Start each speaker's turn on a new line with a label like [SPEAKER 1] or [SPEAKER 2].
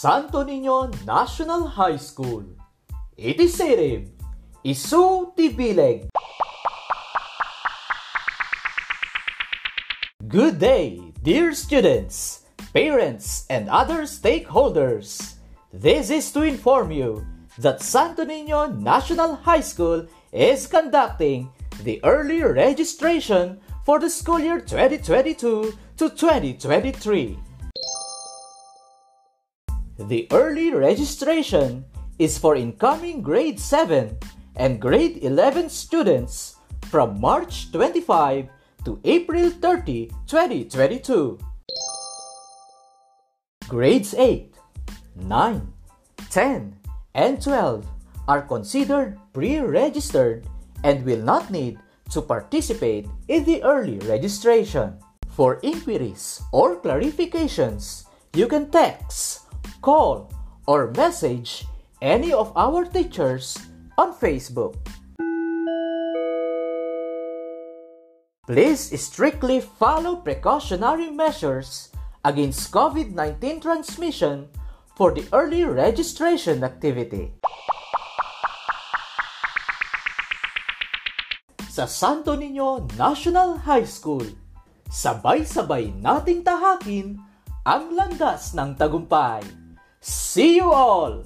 [SPEAKER 1] Santo Niño National High School. Itisirib, Isu Tibileg. Good day, dear students, parents, and other stakeholders. This is to inform you that Santo Niño National High School is conducting the early registration for the school year 2022 to 2023. The early registration is for incoming grade 7 and grade 11 students from March 25 to April 30, 2022. Grades 8, 9, 10, and 12 are considered pre-registered and will not need to participate in the early registration. For inquiries or clarifications, you can text, call, or message any of our teachers on Facebook. Please strictly follow precautionary measures against COVID 19 transmission for the early registration activity. Sa Santo Niño National High School, sabay-sabay nating tahakin ang landas ng tagumpay. See you all!